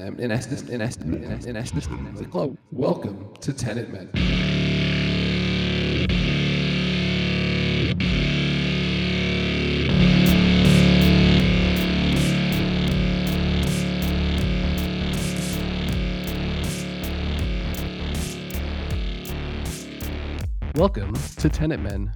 in essence, in essence, in essence, in essence, welcome to Tenet Men. Welcome to Tenet Men.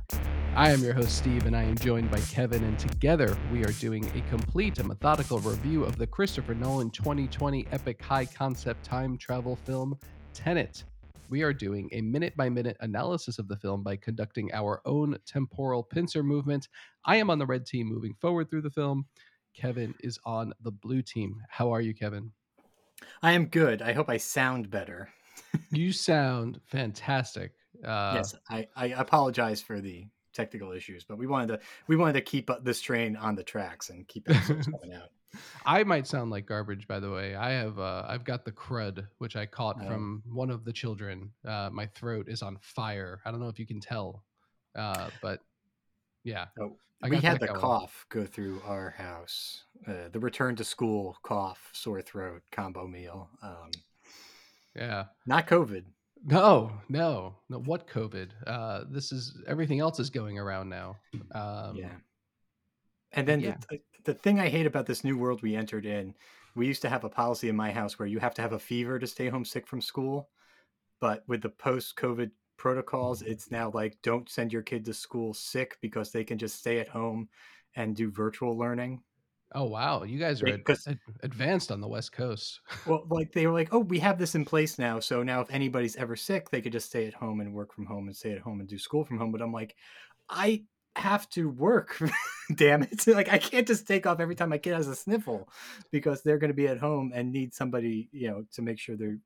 I am your host, Steve, and I am joined by Kevin, and together we are doing a complete and methodical review of the Christopher Nolan 2020 epic high concept time travel film, Tenet. We are doing a minute by minute analysis of the film by conducting our own temporal pincer movement. I am on the red team moving forward through the film. Kevin is on the blue team. How are you, Kevin? I am good. I hope I sound better. you sound fantastic. Uh, yes, I, I apologize for the technical issues, but we wanted to we wanted to keep this train on the tracks and keep episodes coming out. I might sound like garbage, by the way. I have uh, I've got the crud, which I caught oh. from one of the children. Uh, my throat is on fire. I don't know if you can tell, uh, but yeah. Oh, we had the cough go through our house. Uh, the return to school cough, sore throat combo meal. Um, yeah, not COVID. No, no, no. What COVID? Uh, this is everything else is going around now. Um, yeah. And then yeah. The, the thing I hate about this new world we entered in, we used to have a policy in my house where you have to have a fever to stay home sick from school. But with the post COVID protocols, it's now like don't send your kid to school sick because they can just stay at home and do virtual learning. Oh wow, you guys are ad- advanced on the West Coast. well, like they were like, "Oh, we have this in place now. So now if anybody's ever sick, they could just stay at home and work from home and stay at home and do school from home." But I'm like, I have to work. Damn it. Like I can't just take off every time my kid has a sniffle because they're going to be at home and need somebody, you know, to make sure they're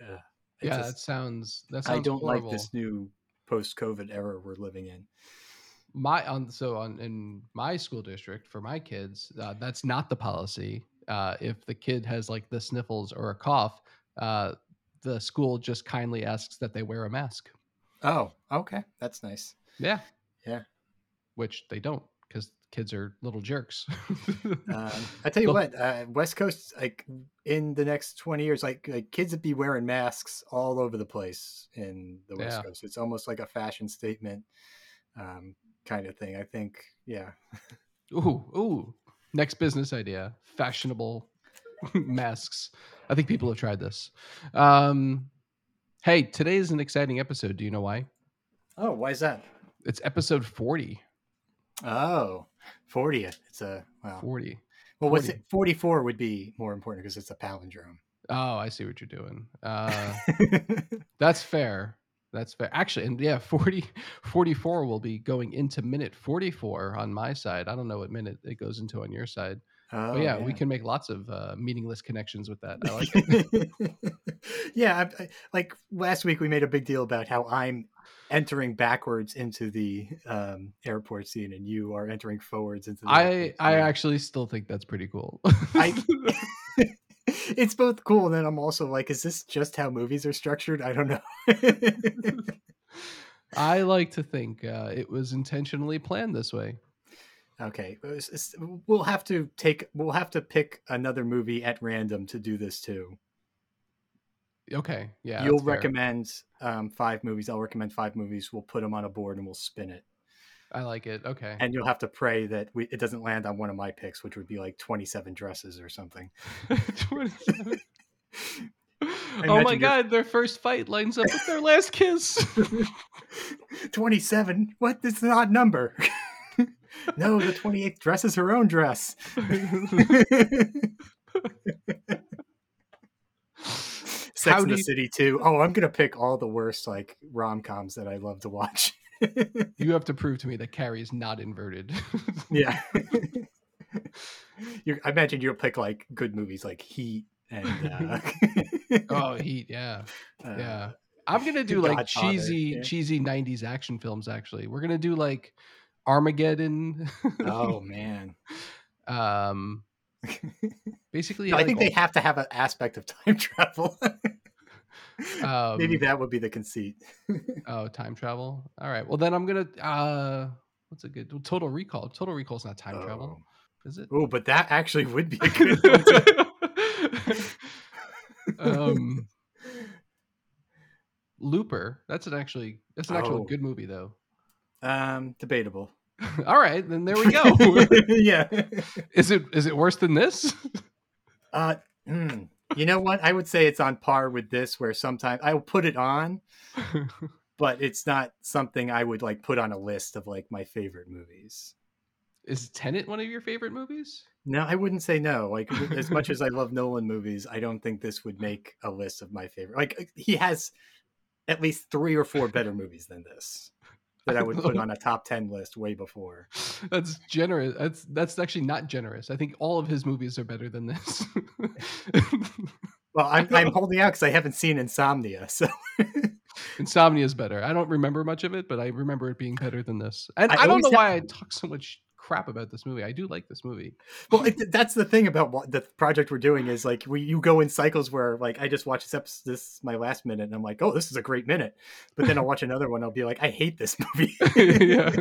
uh, Yeah, just, that sounds that sounds I don't horrible. like this new post-COVID era we're living in my on so on in my school district for my kids uh, that's not the policy uh, if the kid has like the sniffles or a cough uh, the school just kindly asks that they wear a mask. Oh okay that's nice. Yeah. Yeah. Which they don't because kids are little jerks. Um, i tell you what uh, west coast like in the next 20 years like, like kids would be wearing masks all over the place in the west yeah. coast. It's almost like a fashion statement. Um, kind of thing. I think, yeah. ooh, ooh. Next business idea: fashionable masks. I think people have tried this. Um, hey, today is an exciting episode. Do you know why? Oh, why is that? It's episode forty. Oh, 40. It's a wow. 40. Well, 40. what's it? 44 would be more important because it's a palindrome. Oh, I see what you're doing. Uh, that's fair. That's fair. Actually, and yeah, 40, 44 will be going into minute 44 on my side. I don't know what minute it goes into on your side. Oh, but yeah, yeah, we can make lots of uh, meaningless connections with that. I like it. yeah, I, I, like last week we made a big deal about how I'm entering backwards into the um, airport scene and you are entering forwards into the I I actually still think that's pretty cool. I it's both cool and then i'm also like is this just how movies are structured? I don't know. I like to think uh, it was intentionally planned this way. Okay we'll have to take we'll have to pick another movie at random to do this too okay yeah you'll recommend um, five movies i'll recommend five movies we'll put them on a board and we'll spin it I like it. Okay. And you'll have to pray that we, it doesn't land on one of my picks, which would be like 27 dresses or something. 27. oh my god, their first fight lines up with their last kiss. 27? What? It's an odd number. no, the 28th dress is her own dress. Sex How in the you... City too. Oh, I'm gonna pick all the worst like rom coms that I love to watch you have to prove to me that Carrie is not inverted. yeah. you I imagine you'll pick like good movies like Heat and uh... oh Heat, yeah, uh, yeah. I'm gonna do like cheesy, yeah. cheesy '90s action films. Actually, we're gonna do like Armageddon. oh man. Um. Basically, I think they have to have an aspect of time travel. Um, Maybe that would be the conceit. oh, time travel. All right. Well, then I'm gonna. uh What's a good Total Recall? Total Recall is not time oh. travel, is it? Oh, but that actually would be a good one. um, Looper. That's an actually that's an actual Oh. good movie though. Um, debatable. All right, then there we go. yeah. is it is it worse than this? Uh, hmm. You know what? I would say it's on par with this, where sometimes I will put it on, but it's not something I would like put on a list of like my favorite movies. is Tenet one of your favorite movies? No, I wouldn't say no. Like as much as I love Nolan movies, I don't think this would make a list of my favorite. Like uh, he has at least three or four better movies than this that I would put on a top ten list way before. That's generous. That's that's actually not generous. I think all of his movies are better than this. Well, I'm, I'm holding out because I haven't seen Insomnia, so Insomnia is better. I don't remember much of it, but I remember it being better than this. And I I, don't know have- why I talk so much crap about this movie. I do like this movie. well, it, that's the thing about what the project we're doing is like we you go in cycles where like I just watch this episode, this my last minute, and I'm like, oh, this is a great minute, but then I'll watch another one, I'll be like, I hate this movie. yeah.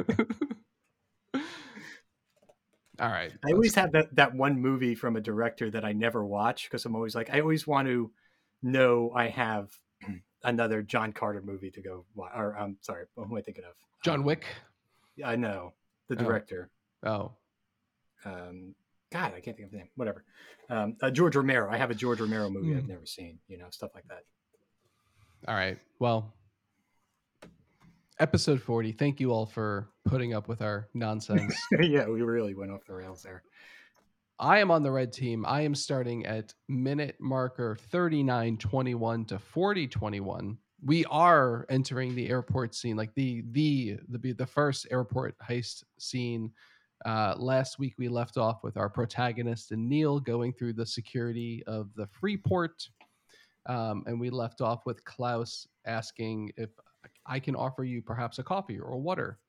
All right. I always have that that one movie from a director that I never watch because I'm always like I always want to know I have another John Carter movie to go watch. Or I'm sorry, what am I thinking of? John um, Wick. I know the Oh. director. Oh, Um, God, I can't think of the name. Whatever. Um, uh, George Romero. I have a George Romero movie I've Hmm. never seen. You know, stuff like that. all right. Well, episode 40. Thank you all for putting up with our nonsense. yeah, we really went off the rails there. I am on the red team. I am starting at minute marker 3921 to 4021. We are entering the airport scene, like the the the the first airport heist scene. Uh, last week we left off with our protagonist and Neil going through the security of the Freeport, um, and we left off with Klaus asking if I can offer you perhaps a coffee or water.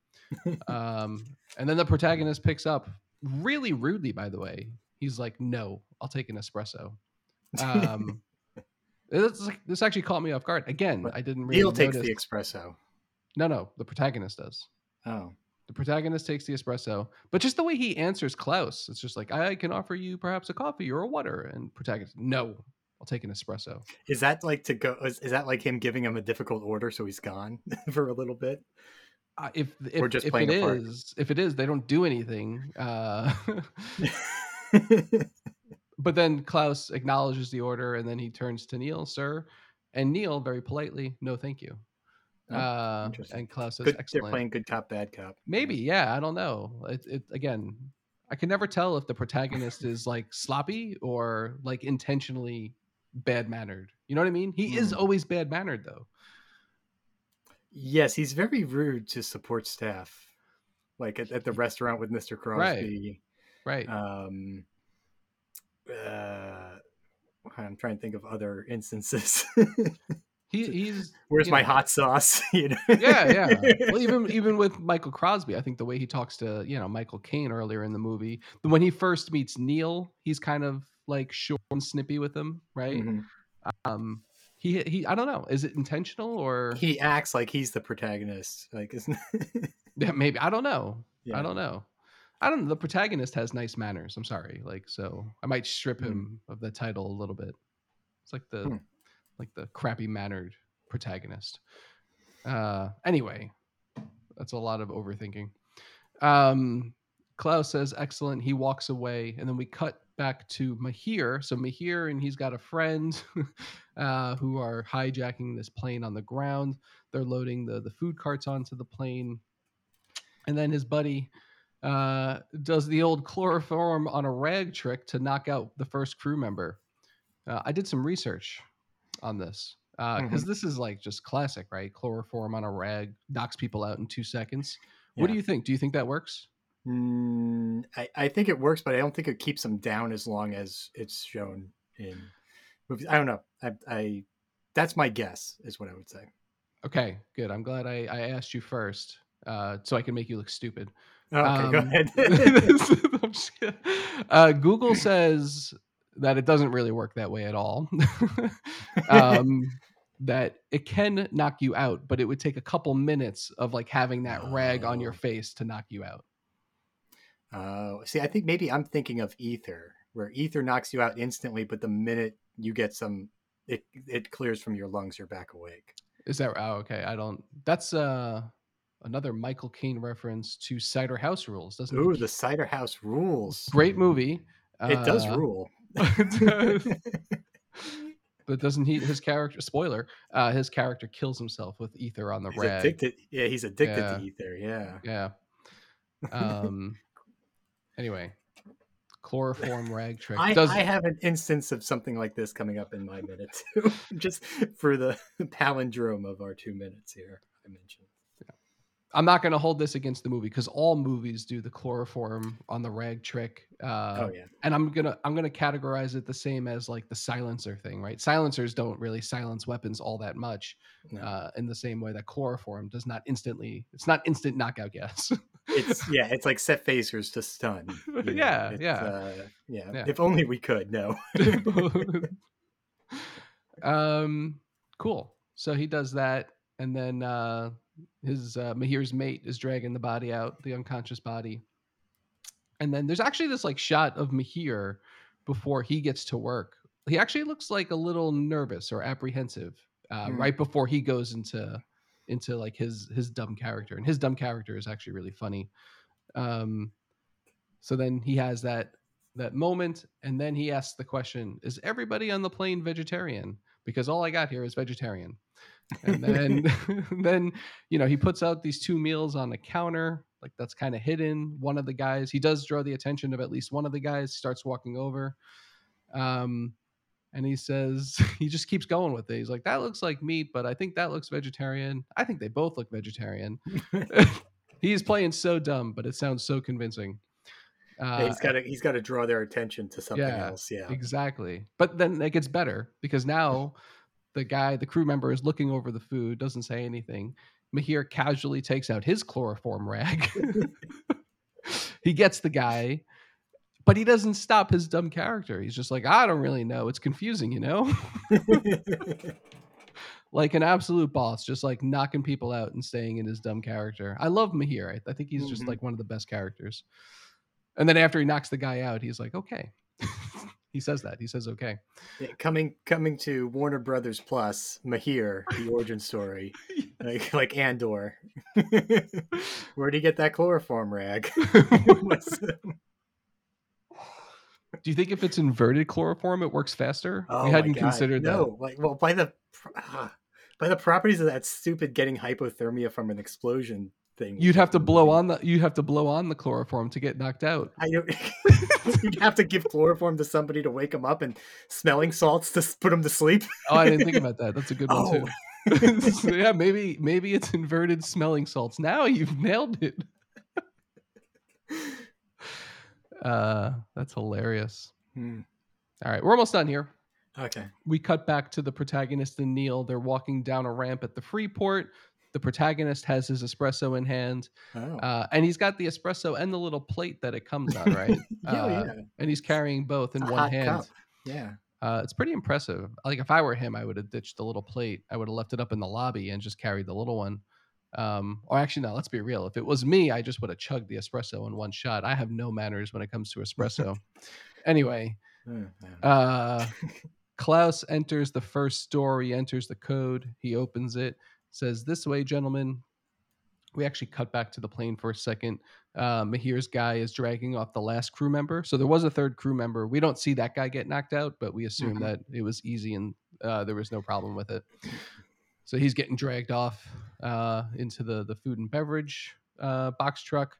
um, and then the protagonist picks up really rudely, by the way. He's like, "No, I'll take an espresso." Um, this, this actually caught me off guard. Again, But I didn't really Neil takes the espresso. no, no, the protagonist does. Oh, The protagonist takes the espresso, but just the way he answers Klaus, it's just like, "I can offer you perhaps a coffee or a water," and protagonist, "No, I'll take an espresso." is that like to go? Is, is that like him giving him a difficult order so he's gone for a little bit? Uh, if if, Or just if playing it a if it is, they don't do anything. Uh, but then Klaus acknowledges the order, and then he turns to Neil, "Sir," and Neil very politely, "No, thank you." Oh, uh, interesting. and Klaus says, Good, they're playing good cop, bad cop. Maybe, yeah, I don't know. It, it again, I can never tell if the protagonist is like sloppy or like intentionally bad mannered. You know what I mean? He is Hmm. always bad mannered though. Yes, he's very rude to support staff, like at, at the restaurant with Mister Crosby. Right. Um, uh, I'm trying to think of other instances. he he's Where's my know. hot sauce? You know? yeah, yeah. Well, even even with Michael Crosby, I think the way he talks to you know Michael Caine earlier in the movie, when he first meets Neil, he's kind of like short and snippy with him, right? Mhm. Um, he he, I don't know, is it intentional or he acts like he's the protagonist. Like, isn't? yeah, maybe I don't know. Yeah. I don't know. I don't know. The protagonist has nice manners. I'm sorry, like so I might strip Hmm. him of the title a little bit. It's like the Hmm. Like the crappy mannered protagonist. Uh, anyway, that's a lot of overthinking. Um, Klaus says, excellent. He walks away, and then we cut back to Mahir. So Mahir and he's got a friend uh, who are hijacking this plane on the ground. They're loading the the food carts onto the plane, and then his buddy uh, does the old chloroform on a rag trick to knock out the first crew member. Uh, I did some research on this because this is like just classic, right? Chloroform on a rag knocks people out in two seconds. What do you think? Do you think that works? Mm, I, I think it works, but I don't think it keeps them down as long as it's shown in movies. I don't know. I, I that's my guess, is what I would say. Okay, good. I'm glad I, I asked you first, uh, so I can make you look stupid. Okay, go Um, ahead. Just kidding. uh, Google says that it doesn't really work that way at all. um, that it can knock you out, but it would take a couple minutes of like having that rag on your Oh. face to knock you out. Uh, see, I think maybe I'm thinking of ether, where ether knocks you out instantly, but the minute you get some it it clears from your lungs, you're back awake. Is that oh okay? I don't. That's uh another Michael Caine reference to Cider House Rules, doesn't Ooh, it? the Cider House Rules. Great movie. It does Uh, rule. but doesn't he? His character spoiler. Uh, his character kills himself with ether on the he's rag. addicted. Yeah, he's addicted Yeah. to ether. Yeah. Yeah. Um. anyway, chloroform rag trick. I, Does I have an instance of something like this coming up in my minute too, just for the palindrome of our two minutes here. I mentioned. I'm not going to hold this against the movie because all movies do the chloroform on the rag trick. Uh, oh yeah, and I'm gonna I'm gonna categorize it the same as like the silencer thing, right? Silencers don't really silence weapons all that much, no. uh, in the same way that chloroform does not instantly. It's not instant knockout gas. it's yeah, it's like set phasers to stun. Yeah, it's, yeah. uh, yeah. Yeah. If only we could. No. um, cool. So he does that, and then uh, his uh, Mahir's mate is dragging the body out, the unconscious body, and then there's actually this like shot of Mahir before he gets to work. He actually looks like a little nervous or apprehensive uh, Hmm. right before he goes into into like his his dumb character, and his dumb character is actually really funny. Um, so then he has that that moment, and then he asks the question: Is everybody on the plane vegetarian? Because all I got here is vegetarian. And then then you know he puts out these two meals on a counter, like that's kind of hidden. One of the guys he does draw the attention of at least one of the guys. Starts walking over. Um, and he says he just keeps going with it. He's like, "That looks like meat, but I think that looks vegetarian. I think they both look vegetarian." He's playing so dumb, but it sounds so convincing. Uh, Yeah, he's got to he's got to draw their attention to something yeah, else. Yeah. exactly. But then it gets better because now the guy, the crew member, is looking over the food, doesn't say anything. Mahir casually takes out his chloroform rag. he gets the guy, but he doesn't stop his dumb character. He's just like, I don't really know. It's confusing, you know? like an absolute boss, just like knocking people out and staying in his dumb character. I love Mahir. I, I think he's just Mhm. like one of the best characters. And then after he knocks the guy out, he's like, okay. he says that. He says, okay. Yeah, coming coming to Warner Brothers Plus, Mahir, the origin story, like like Andor. Where'd he get that chloroform rag? Do you think if it's inverted chloroform, it works faster? oh we hadn't considered no, like well by the ah, by the properties of that stupid getting hypothermia from an explosion thing. You'd have to blow on the you'd have to blow on the chloroform to get knocked out. I don't. You'd have to give chloroform to somebody to wake them up and smelling salts to put them to sleep. Oh, I didn't think about that. That's a good one Oh. too. So, yeah, maybe maybe it's inverted smelling salts. Now you've nailed it. Uh, that's hilarious. Hmm, All right, we're almost done here. Okay. we cut back to the protagonist and Neil. They're walking down a ramp at the Freeport. The protagonist has his espresso in hand, Oh. uh, and he's got the espresso and the little plate that it comes on, right? yeah, uh, yeah. And he's carrying both in A one hand. cup. Yeah. Uh, it's pretty impressive. Like if I were him, I would have ditched the little plate. I would have left it up in the lobby and just carried the little one. Um, or actually, no. Let's be real. If it was me, I just would have chugged the espresso in one shot. I have no manners when it comes to espresso. anyway, Hmm, uh, Klaus enters the first store. He enters the code. He opens it. Says, "This way, gentlemen." We actually cut back to the plane for a second. Uh, Mahir's guy is dragging off the last crew member. So there was a third crew member. We don't see that guy get knocked out, but we assume Mhm. that it was easy and uh, there was no problem with it. So he's getting dragged off uh, into the the food and beverage uh, box truck.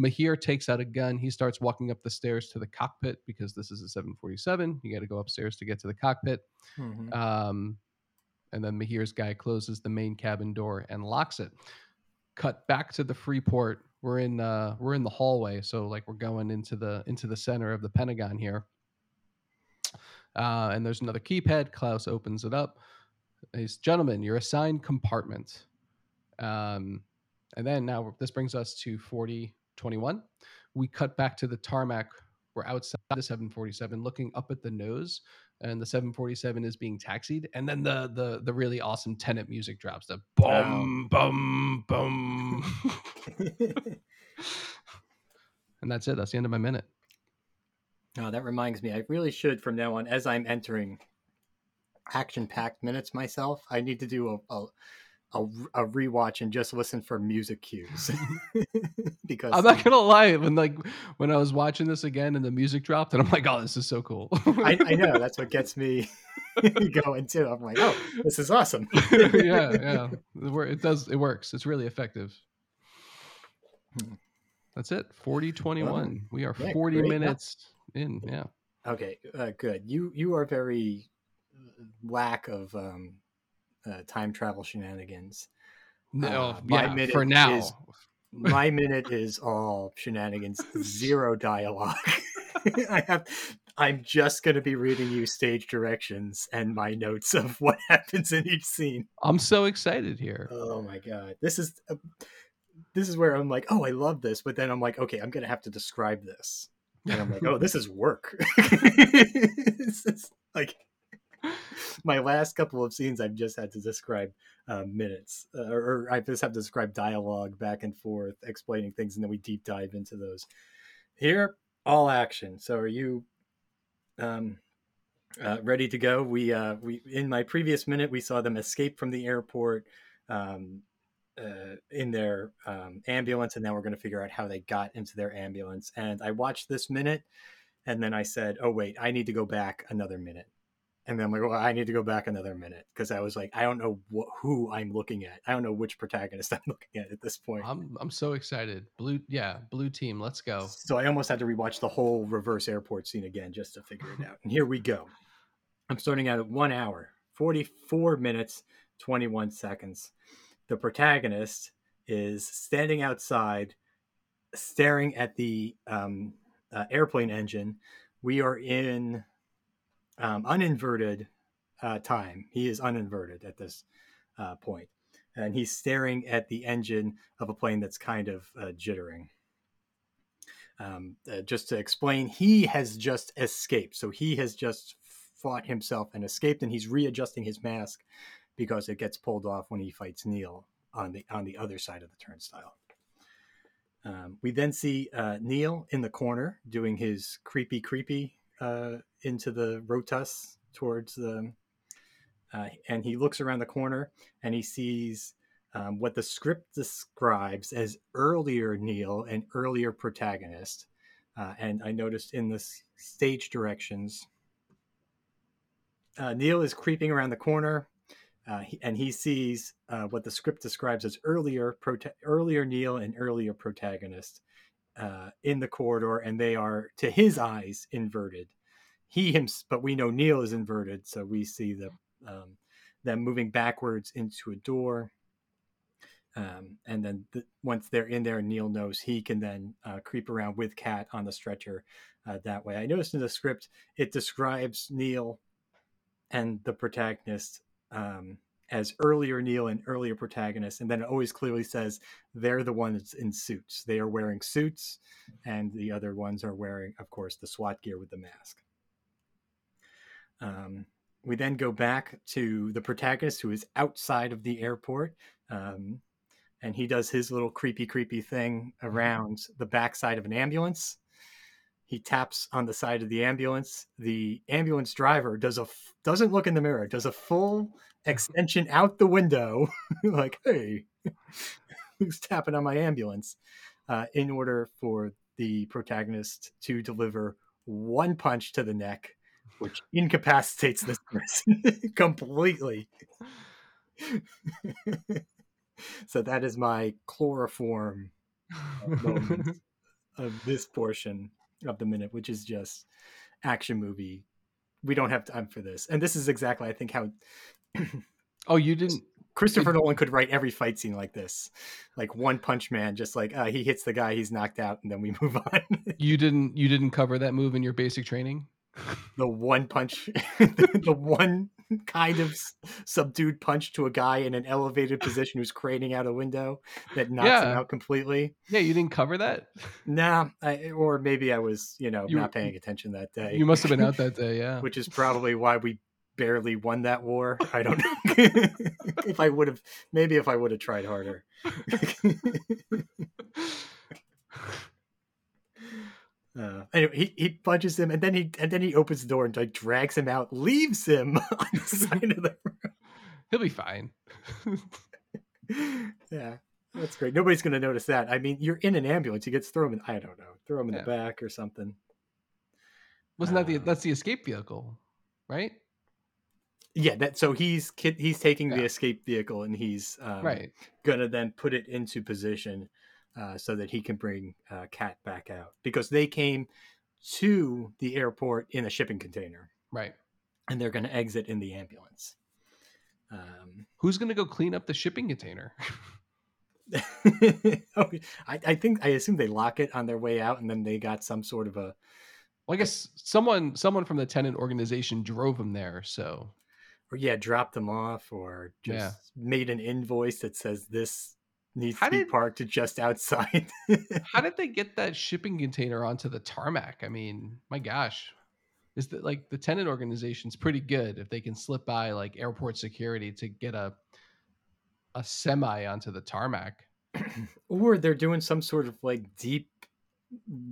Mahir takes out a gun. He starts walking up the stairs to the cockpit because this is a 747. You got to go upstairs to get to the cockpit. Mhm. Um, and then Mahir's guy closes the main cabin door and locks it. Cut back to the Freeport. We're in uh, we're in the hallway, so like we're going into the into the center of the Pentagon here. Uh, and there's another keypad. Klaus opens it up. He's gentlemen, you're assigned compartment. Um, and then now this brings us to 4021. We cut back to the tarmac. We're outside the 747 looking up at the nose and the 747 is being taxied and then the the the really awesome Tenet music drops the boom boom boom and that's it that's the end of my minute Oh, that reminds me. I really should from now on, as I'm entering action-packed minutes myself. I need to do a, a a, a rewatch and just listen for music cues. Because I'm not gonna lie when like when I was watching this again and the music dropped and I'm like oh this is so cool. I, I, know that's what gets me going too. I'm like oh this is awesome. Yeah yeah. It does it works. It's really effective. Hmm. that's it. 40 21 well, we are yeah, 40 great. minutes in yeah. Okay uh, good. You you are very lack of um uh, time travel shenanigans. No, uh, yeah, for now. Is, my minute is all shenanigans, zero dialogue. I have I'm just going to be reading you stage directions and my notes of what happens in each scene. I'm so excited here. Oh my god. This is uh, this is where I'm like, "Oh, I love this." But then I'm like, "Okay, I'm going to have to describe this." And I'm like, "Oh, this is work." it's like my last couple of scenes, I've just had to describe uh, minutes, uh, or I just have to describe dialogue back and forth, explaining things, and then we deep dive into those. Here, all action. So, are you um, uh, ready to go? We uh, we in my previous minute, we saw them escape from the airport. Um, uh, in their um, ambulance, and now we're going to figure out how they got into their ambulance. And I watched this minute, and then I said, "Oh wait, I need to go back another minute." And then I'm like, well, I need to go back another minute because I was like, I don't know what, who I'm looking at. I don't know which protagonist I'm looking at at this point. I'm I'm so excited. Blue, yeah, blue team, let's go. So I almost had to rewatch the whole reverse airport scene again just to figure it out. And here we go. I'm starting out at one hour, 44 minutes, 21 seconds. The protagonist is standing outside, staring at the um, uh, airplane engine. We are in um, uninverted uh, time. He is uninverted at this uh, point, and he's staring at the engine of a plane that's kind of uh, jittering. Um, uh, just to explain, he has just escaped. So he has just fought himself and escaped, and he's readjusting his mask because it gets pulled off when he fights Neil on the on the other side of the turnstile. Um, we then see uh, Neil in the corner doing his creepy, creepy uh, into the rotus towards the, uh, and he looks around the corner and he sees um, what the script describes as earlier Neil and earlier protagonist. Uh, and I noticed in the stage directions, uh, Neil is creeping around the corner, uh, he, and he sees uh, what the script describes as earlier prota- earlier Neil and earlier protagonist uh, in the corridor, and they are to his eyes inverted he him, but we know Neil is inverted, so we see the um, them moving backwards into a door. Um, and then the, once they're in there, Neil knows he can then uh, creep around with Kat on the stretcher uh, that way. I noticed in the script it describes Neil and the protagonist um, as earlier Neil and earlier protagonist, and then it always clearly says they're the ones in suits. They are wearing suits, and the other ones are wearing, of course, the SWAT gear with the mask. Um, we then go back to the protagonist who is outside of the airport. Um, and he does his little creepy, creepy thing mm-hmm. around the backside of an ambulance. He taps on the side of the ambulance. The ambulance driver does a doesn't look in the mirror, does a full extension out the window, like, "Hey, who's tapping on my ambulance?" Uh, in order for the protagonist to deliver one punch to the neck which incapacitates this person completely. so that is my chloroform moment of this portion of the minute, which is just action movie. We don't have time for this, and this is exactly, I think, how. Oh, you didn't. Christopher Nolan could write every fight scene like this, like One Punch Man, just like uh, he hits the guy, he's knocked out, and then we move on. you didn't. You didn't cover that move in your basic training the one punch, the one kind of subdued punch to a guy in an elevated position who's craning out a window that knocks yeah. him out completely. Yeah, you didn't cover that. Nah, I, or maybe I was, you know, you, not paying attention that day. You must have been out that day, yeah. Which is probably why we barely won that war. I don't know. if I would have, maybe if I would have tried harder. Uh, anyway, he, he punches him, and then he and then he opens the door and like drags him out, leaves him on the side of the room. He'll be fine. yeah, that's great. Nobody's going to notice that. I mean, you're in an ambulance. You get throw him in. I don't know. Throw him in yeah. the back or something. Wasn't that the uh, that's the escape vehicle, right? Yeah, that so he's he's taking yeah. the escape vehicle and he's um, right gonna then put it into position uh, so that he can bring uh, Kat back out because they came to the airport in a shipping container, right? And they're gonna exit in the ambulance. Um, Who's gonna go clean up the shipping container? oh, I, I, think I assume they lock it on their way out, and then they got some sort of a. Well, I guess someone someone from the Tenet organization drove them there, so. Or yeah, dropped them off, or just yeah. made an invoice that says this needs how to be did, parked just outside. how did they get that shipping container onto the tarmac? I mean, my gosh, is that like the Tenet organization's pretty good if they can slip by like airport security to get a a semi onto the tarmac. or they're doing some sort of like deep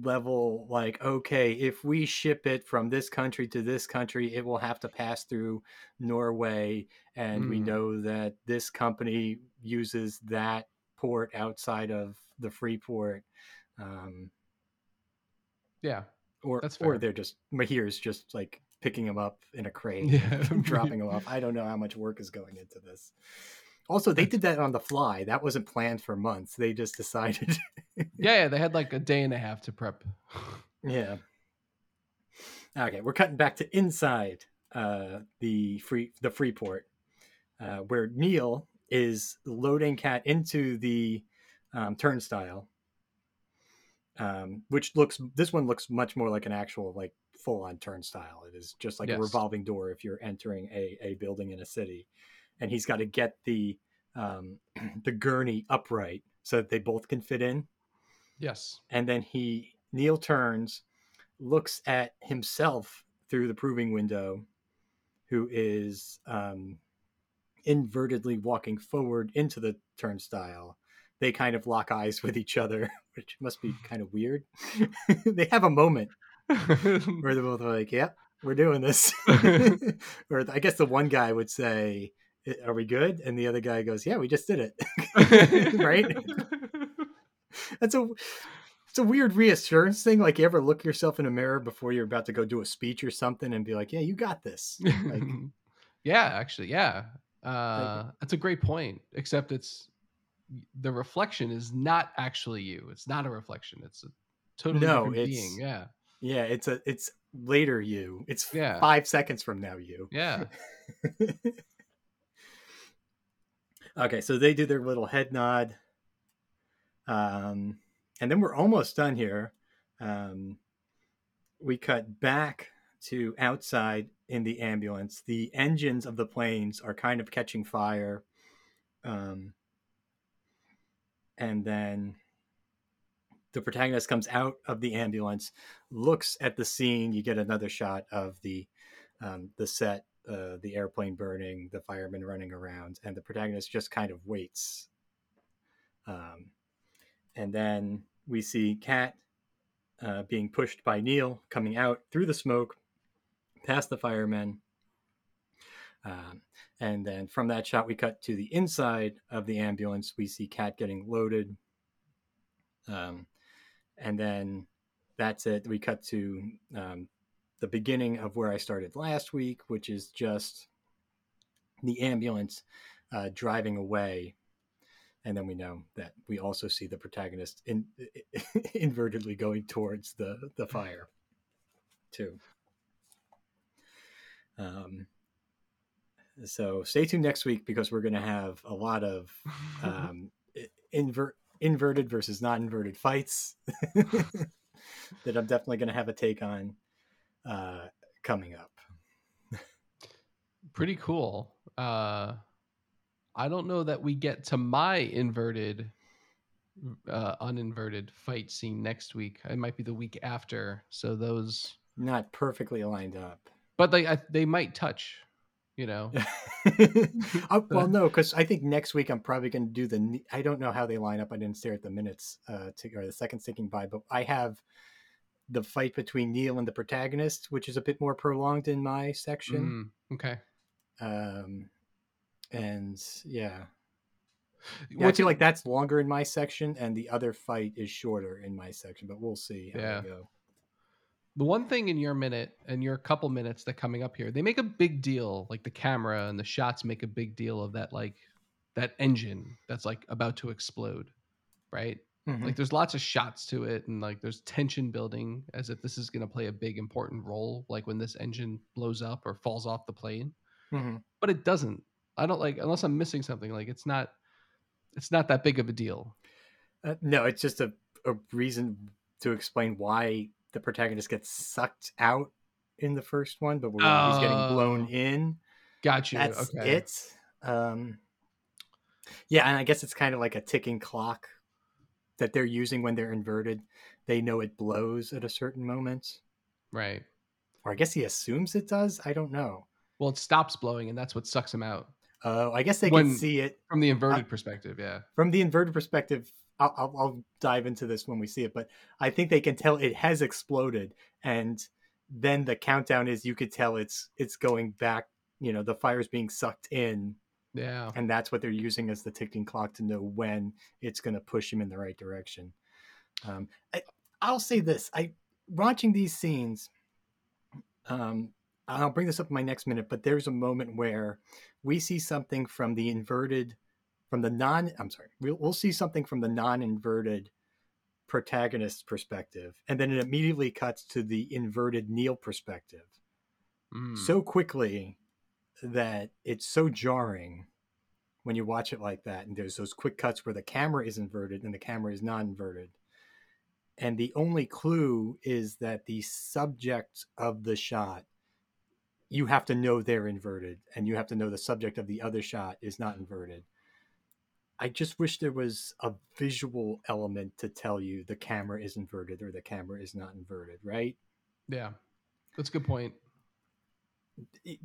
level like okay if we ship it from this country to this country it will have to pass through norway and mm. we know that this company uses that port outside of the free port um yeah or or they're just mahir's just like picking them up in a crate yeah. dropping them off i don't know how much work is going into this also, they did that on the fly. That wasn't planned for months. They just decided. yeah, yeah, they had like a day and a half to prep. yeah. Okay, we're cutting back to inside uh, the free the Freeport, uh, where Neil is loading Kat into the um, turnstile, um, which looks this one looks much more like an actual like full on turnstile. It is just like yes. a revolving door if you're entering a a building in a city and he's got to get the um, the gurney upright so that they both can fit in. Yes. And then he Neil turns, looks at himself through the proving window, who is um, invertedly walking forward into the turnstile. They kind of lock eyes with each other, which must be kind of weird. they have a moment where they're both like, "Yep, yeah, we're doing this." or I guess the one guy would say, are we good? And the other guy goes, yeah, we just did it. right. That's a, it's a weird reassurance thing. Like you ever look yourself in a mirror before you're about to go do a speech or something and be like, yeah, you got this. Like, yeah, actually. Yeah. Uh, that's a great point, except it's the reflection is not actually you. It's not a reflection. It's a totally no, different being. Yeah. Yeah. It's a, it's later you. It's yeah. five seconds from now you. Yeah. Okay, so they do their little head nod. Um, and then we're almost done here. Um, we cut back to outside in the ambulance. The engines of the planes are kind of catching fire. Um, and then the protagonist comes out of the ambulance, looks at the scene. You get another shot of the um, the set uh, the airplane burning, the firemen running around, and the protagonist just kind of waits. Um, and then we see Kat uh, being pushed by Neil coming out through the smoke, past the firemen. Um, and then from that shot, we cut to the inside of the ambulance. We see Kat getting loaded. Um, and then that's it. We cut to um, the beginning of where I started last week, which is just the ambulance uh, driving away. And then we know that we also see the protagonist in, invertedly going towards the, the fire, too. Um, so stay tuned next week because we're going to have a lot of um, invert inverted versus not inverted fights that I'm definitely going to have a take on uh, coming up. Pretty cool. Uh, I don't know that we get to my inverted, uh, uninverted fight scene next week. It might be the week after. So those not perfectly lined up, but they I, they might touch. You know. uh, well, no, because I think next week I'm probably going to do the. I don't know how they line up. I didn't stare at the minutes uh, to, or the seconds ticking by, but I have the fight between Neil and the protagonist, which is a bit more prolonged in my section. Mm, okay. Um, and yeah, yeah, I feel like that's longer in my section, and the other fight is shorter in my section. But we'll see how yeah. go. The one thing in your minute and your couple minutes that coming up here, they make a big deal, like the camera and the shots make a big deal of that, like that engine that's like about to explode, right? Mm-hmm. Like there's lots of shots to it, and like there's tension building as if this is going to play a big important role, like when this engine blows up or falls off the plane. Mm-hmm. But it doesn't. I don't like unless I'm missing something. Like it's not it's not that big of a deal. Uh, no, it's just a, a reason to explain why the protagonist gets sucked out in the first one, but when oh, he's getting blown oh. in. Got you. That's okay. it. Um, yeah, and I guess it's kind of like a ticking clock that they're using when they're inverted. They know it blows at a certain moment. Right. Or I guess he assumes it does. I don't know. Well, it stops blowing, and that's what sucks him out. Oh, I guess they when, can see it from the inverted uh, perspective. Yeah, from the inverted perspective, I'll, I'll, I'll dive into this when we see it. But I think they can tell it has exploded, and then the countdown is you could tell it's it's going back. You know, the fire's being sucked in. Yeah, and that's what they're using as the ticking clock to know when it's going to push him in the right direction. Um, I, I'll say this: I watching these scenes. Um, I'll bring this up in my next minute, but there's a moment where we see something from the inverted, from the non, I'm sorry, we'll, we'll see something from the non inverted protagonist perspective, and then it immediately cuts to the inverted Neil perspective mm. so quickly that it's so jarring when you watch it like that. And there's those quick cuts where the camera is inverted and the camera is not inverted. And the only clue is that the subject of the shot you have to know they're inverted and you have to know the subject of the other shot is not inverted. I just wish there was a visual element to tell you the camera is inverted or the camera is not inverted, right? Yeah. That's a good point.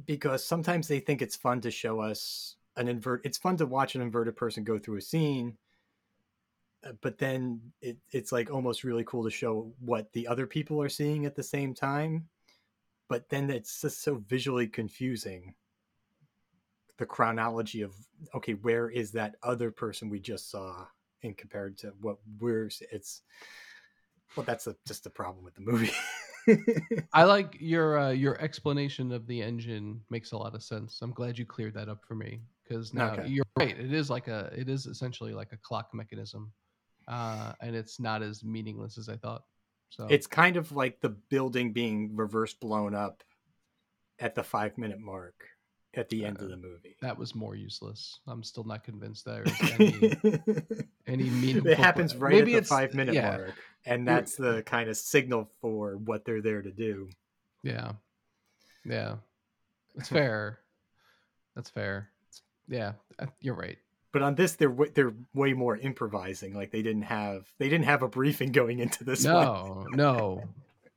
Because sometimes they think it's fun to show us an invert it's fun to watch an inverted person go through a scene uh, but then it, it's like almost really cool to show what the other people are seeing at the same time but then it's just so visually confusing. The chronology of okay where is that other person we just saw in compared to what we're it's well that's a, just a problem with the movie i like your uh, your explanation of the engine makes a lot of sense i'm glad you cleared that up for me because now okay. you're right it is like a it is essentially like a clock mechanism uh, and it's not as meaningless as i thought so it's kind of like the building being reverse blown up at the five minute mark at the end uh, of the movie. That was more useless. I'm still not convinced there's any any meaningful. It happens right Maybe at the five minute yeah. mark, and that's the kind of signal for what they're there to do. Yeah, yeah, it's fair. that's fair. It's, yeah, you're right but on this they're they're way more improvising like they didn't have they didn't have a briefing going into this no no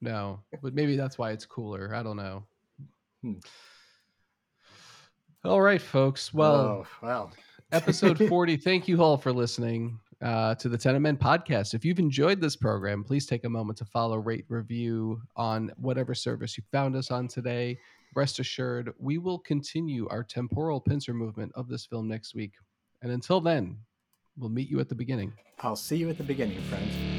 no but maybe that's why it's cooler i don't know hmm. All right folks well oh, wow episode 40 thank you all for listening uh, to the Tenet Men podcast. If you've enjoyed this program, please take a moment to follow, rate, review on whatever service you found us on today. Rest assured, we will continue our temporal pincer movement of this film next week. And until then, we'll meet you at the beginning. I'll see you at the beginning, friends.